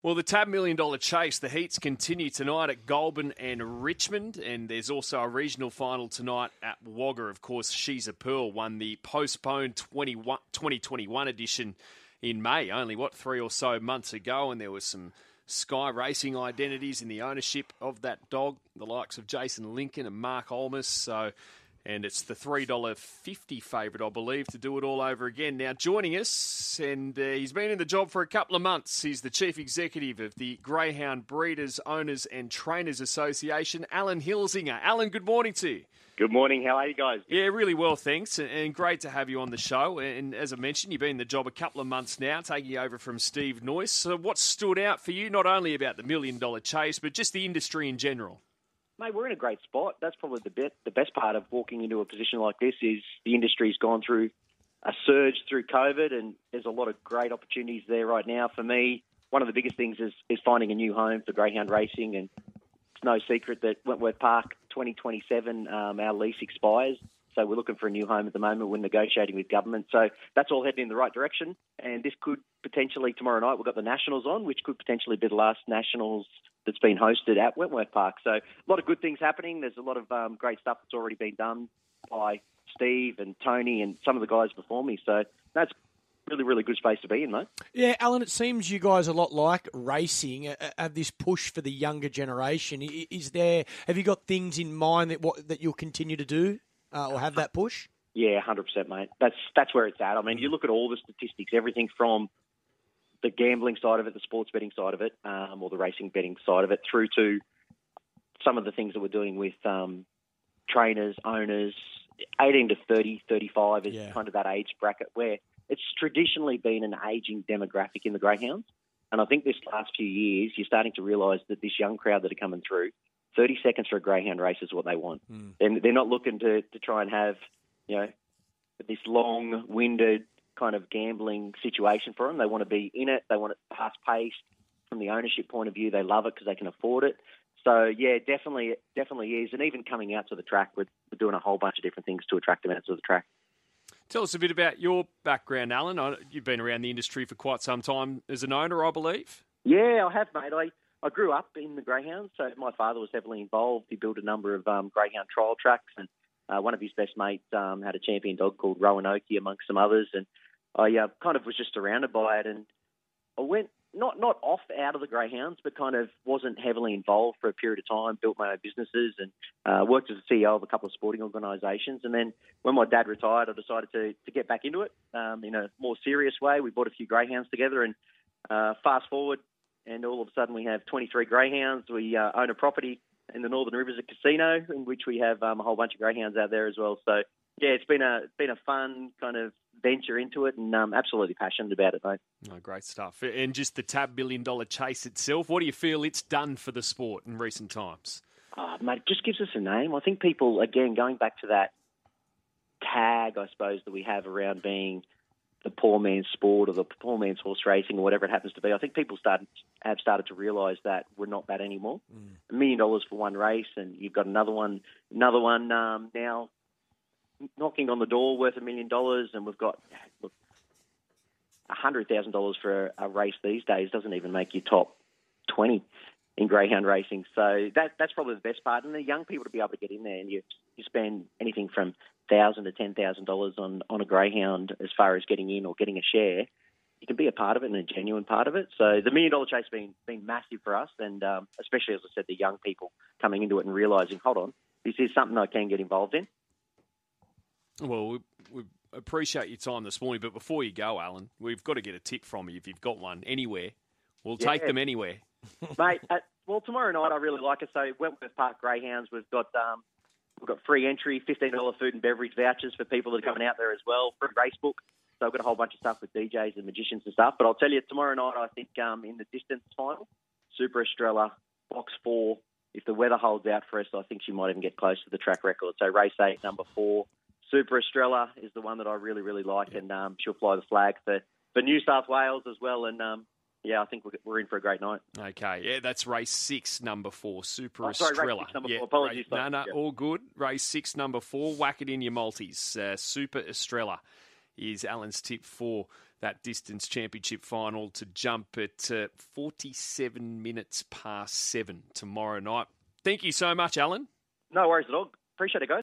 Well, the TAB Million Dollar Chase, the heats continue tonight at Goulburn and Richmond, and there's also a regional final tonight at Wagga. Of course, She's a Pearl won the postponed 2021 edition in May, only, what, three or so months ago, and there was some Sky Racing identities in the ownership of that dog, the likes of Jason Lincoln and Mark Olmos, so and it's the $3.50 favourite, I believe, to do it all over again. Now, joining us, and uh, he's been in the job for a couple of months, he's the Chief Executive of the Greyhound Breeders, Owners and Trainers Association, Allan Hilzinger. Allan, good morning to you. Good morning. How are you guys? Yeah, really well, thanks, and great to have you on the show. And as I mentioned, you've been in the job a couple of months now, taking over from Steve Noyce. So, what stood out for you, not only about the million dollar chase, but just the industry in general? Mate, we're in a great spot. That's probably the best, the best part of walking into a position like this is the industry's gone through a surge through COVID, and there's a lot of great opportunities there right now. For me, one of the biggest things is, is finding a new home for greyhound racing, and it's no secret that Wentworth Park 2027, um, our lease expires. So we're looking for a new home at the moment. We're negotiating with government. So that's all heading in the right direction. And this could potentially, tomorrow night, we've got the Nationals on, which could potentially be the last Nationals that's been hosted at Wentworth Park. So a lot of good things happening. There's a lot of um, great stuff that's already been done by Steve and Tony and some of the guys before me. So that's really, really good space to be in, though. Yeah, Allan, it seems you guys a lot like racing, have this push for the younger generation. Is there, have you got things in mind that what that you'll continue to do uh, or have that push? Yeah, hundred percent, mate. That's that's where it's at. I mean, you look at all the statistics, everything from the gambling side of it, the sports betting side of it, um, or the racing betting side of it, through to some of the things that we're doing with um, trainers, owners. 18 to 30, 35 is yeah. kind of that age bracket where it's traditionally been an aging demographic in the greyhounds. And I think this last few years, you're starting to realise that this young crowd that are coming through, 30 seconds for a greyhound race is what they want. Mm. And they're not looking to, to try and have, you know, this long-winded kind of gambling situation for them. They want to be in it. They want it fast paced. From the ownership point of view, they love it because they can afford it. So yeah, definitely, definitely is. And even coming out to the track, we're, we're doing a whole bunch of different things to attract them out to the track. Tell us a bit about your background, Allan. You've been around the industry for quite some time as an owner, I believe. Yeah, I have, mate. I, I grew up in the greyhounds, so my father was heavily involved. He built a number of um, greyhound trial tracks, and uh, one of his best mates um, had a champion dog called Roanoke, amongst some others. And I uh, kind of was just surrounded by it, and I went not not off out of the greyhounds, but kind of wasn't heavily involved for a period of time. Built my own businesses and uh, worked as a CEO of a couple of sporting organisations. And then when my dad retired, I decided to to get back into it um, in a more serious way. We bought a few greyhounds together, and uh, fast forward, and all of a sudden we have 23 greyhounds. We uh, own a property in the Northern Rivers, a Casino in which we have um, a whole bunch of greyhounds out there as well. So yeah, it's been a been a fun kind of venture into it, and um, absolutely passionate about it, mate. Oh, great stuff! And just the TAB Million Dollar Chase itself, what do you feel it's done for the sport in recent times? Oh, mate, it just gives us a name. I think people, again, going back to that tag, I suppose that we have around being the poor man's sport or the poor man's horse racing or whatever it happens to be. I think people start have started to realise that we're not that anymore. Mm. A million dollars for one race, and you've got another one, another one um, now knocking on the door worth a million dollars, and we've got look, hundred thousand dollars for a, race these days doesn't even make you top twenty in greyhound racing. So that that's probably the best part. And the young people to be able to get in there and you you spend anything from thousand to ten thousand dollars on on a greyhound as far as getting in or getting a share. You can be a part of it and a genuine part of it. So the million dollar chase has been been massive for us, and um, especially as I said, the young people coming into it and realizing, hold on, this is something I can get involved in. Well, we, we, appreciate your time this morning, but before you go, Allan, we've got to get a tip from you if you've got one anywhere. We'll yeah. take them anywhere, mate. Uh, well, tomorrow night I really like it. So Wentworth Park Greyhounds, we've got um, we've got free entry, fifteen dollar food and beverage vouchers for people that are coming out there as well. Free race book. So I've got a whole bunch of stuff with DJs and magicians and stuff. But I'll tell you, tomorrow night I think um, in the distance final, Super Estrella, box four. If the weather holds out for us, I think she might even get close to the track record. So race eight, number four. Super Estrella is the one that I really, really like, yeah. and um, she'll fly the flag for, for New South Wales as well. And um, yeah, I think we're in for a great night. Okay, yeah, that's race six, number four, Super oh, sorry, Estrella. Race six, number yeah, four. Apologies. Race, no, no, yeah. all good. Race six, number four, whack it in your multis. Uh, Super Estrella is Allan's tip for that distance championship final to jump at uh, 47 minutes past seven tomorrow night. Thank you so much, Allan. No worries at all. Appreciate it, guys.